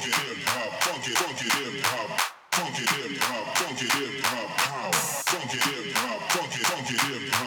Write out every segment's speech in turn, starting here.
Funky hip hop, funky hip hop power. Funky hip hop, funky, funky hip hop.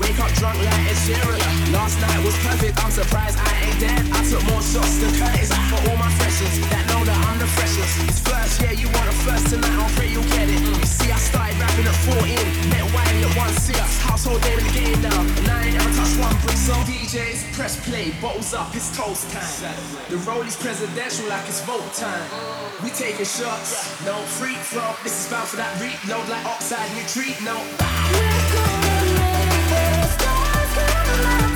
Wake up drunk like it's cereal. Last night was perfect, I'm surprised I ain't dead. I took more shots than Curtis for all my freshers that know that I'm the freshest. It's first, yeah, you want a first tonight, I'll pray you'll get it. You see, I started rapping at 14, met Wiley at 1 6. Household name in the game now, and I ain't ever touched one brick. So, DJs, press play, bottles up, it's toast time. The roll is presidential like it's vote time. We taking shots, no free throw. This is bound for that reload like upside retreat, no. Back. Bye.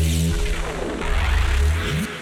Thank you.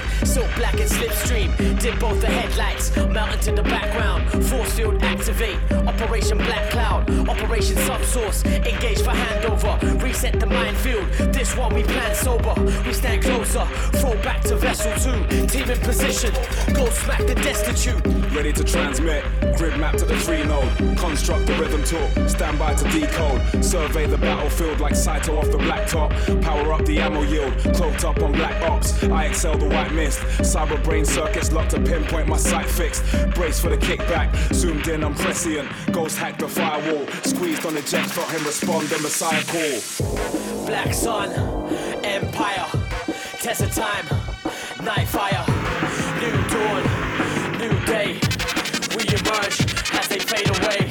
strip, silk black and slipstream. Dip both the headlights, melt into the background. Force field activate, Operation Black Cloud, Operation Subsource. Engage for handover, reset the minefield. This one we plan sober, we stand closer. Throw back to vessel two, team in position. Go smack the destitute. Ready to transmit, grid map to the three node. Construct the rhythm talk, stand by to decode. Survey the battlefield like Saito off the blacktop. Power up the ammo yield, cloaked up on black ops. I excel the white sight missed. Cyber brain circuits locked to pinpoint my sight fixed. Brace for the kickback, zoomed in, I'm prescient. Ghost hacked the firewall, squeezed on the jet, felt him respond, then Messiah call. Black Sun, Empire, test of time, night fire, new dawn, new day. We emerge as they fade away.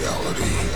reality.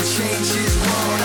change his world.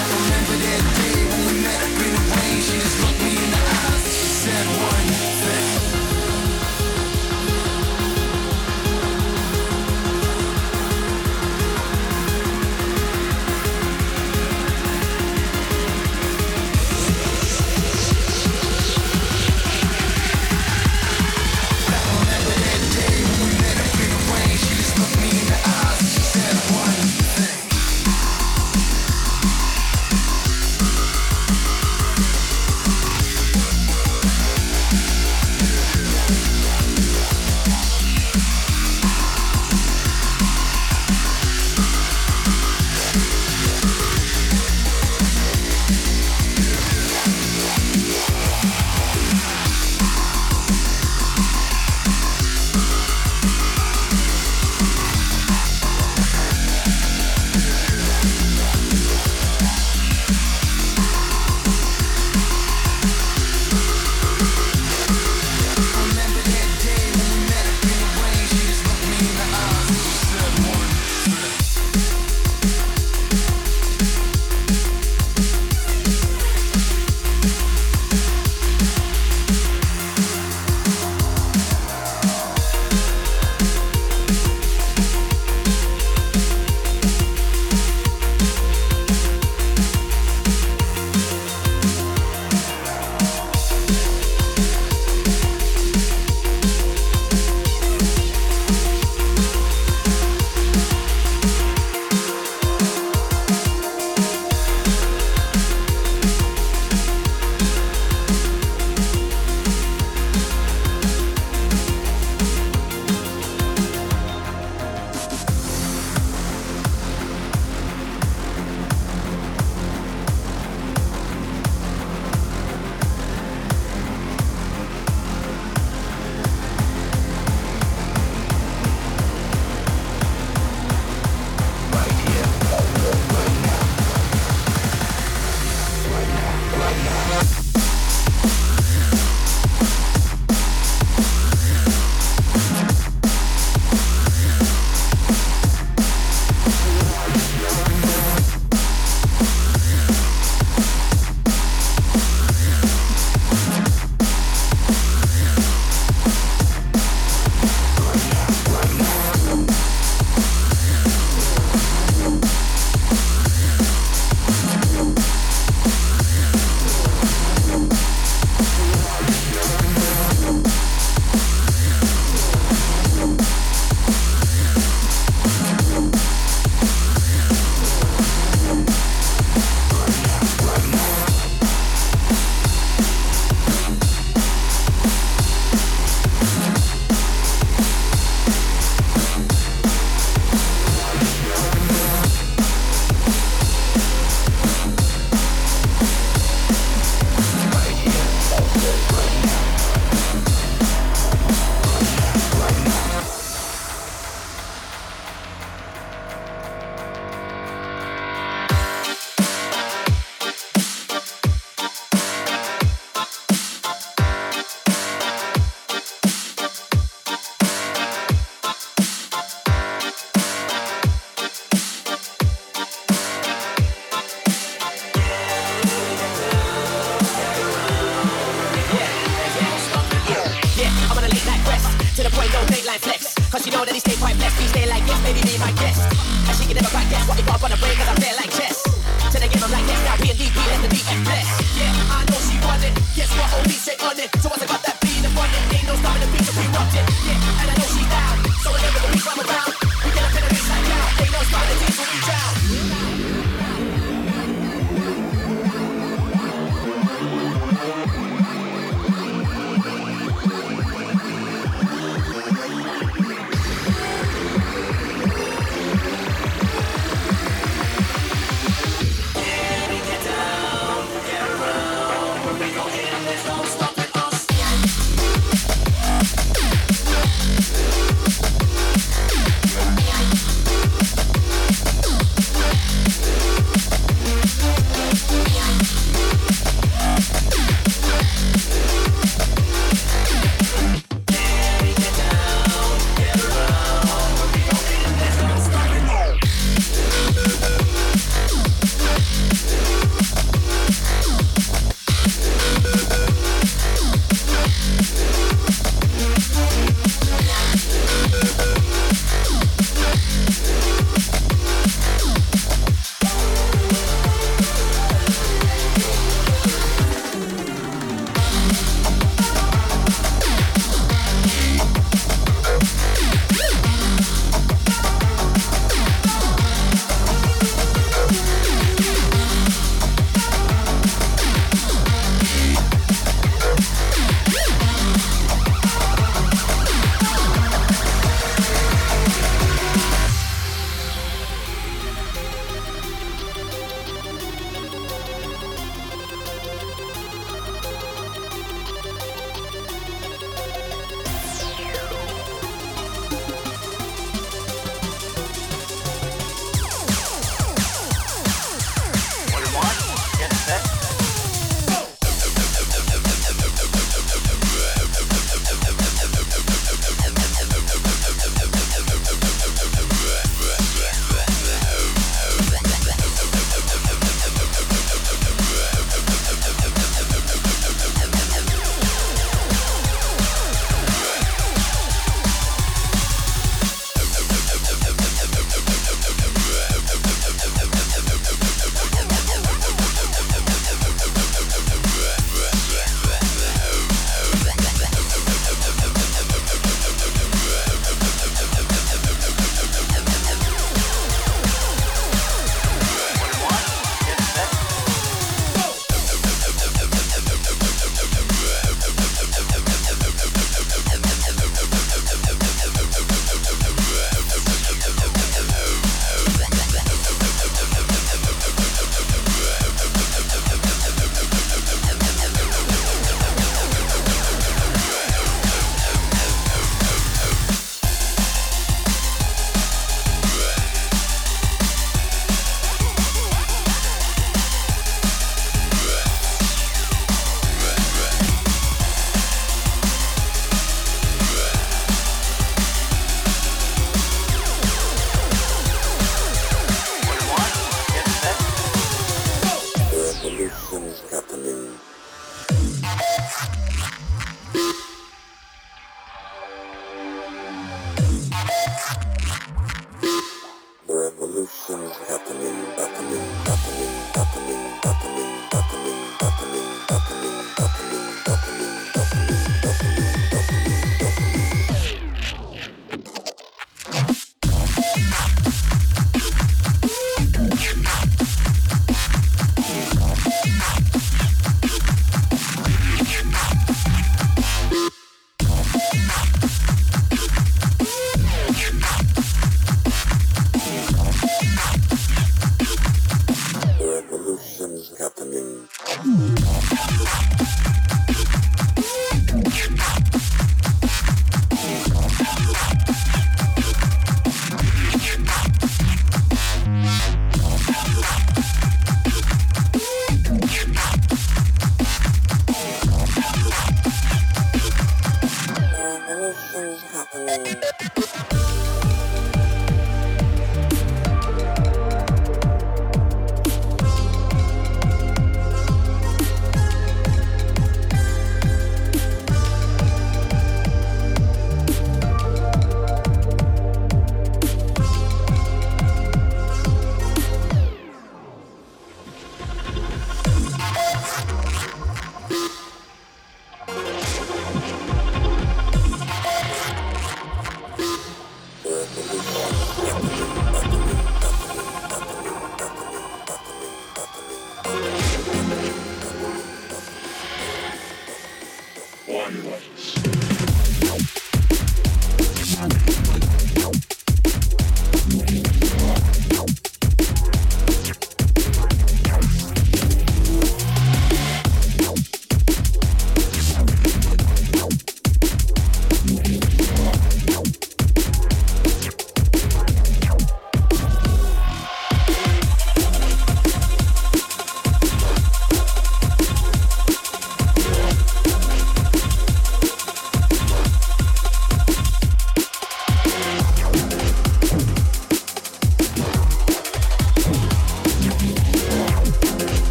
revolution happening.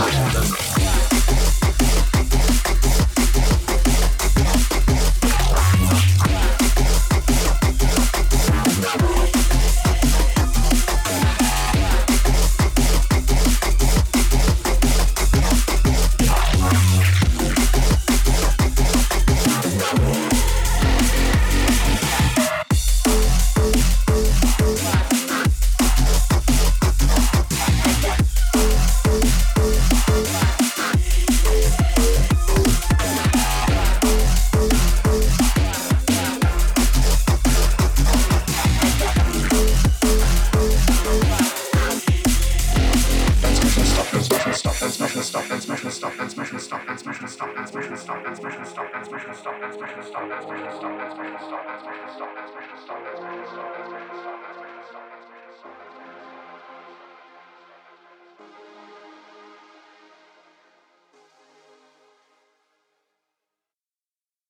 başladı.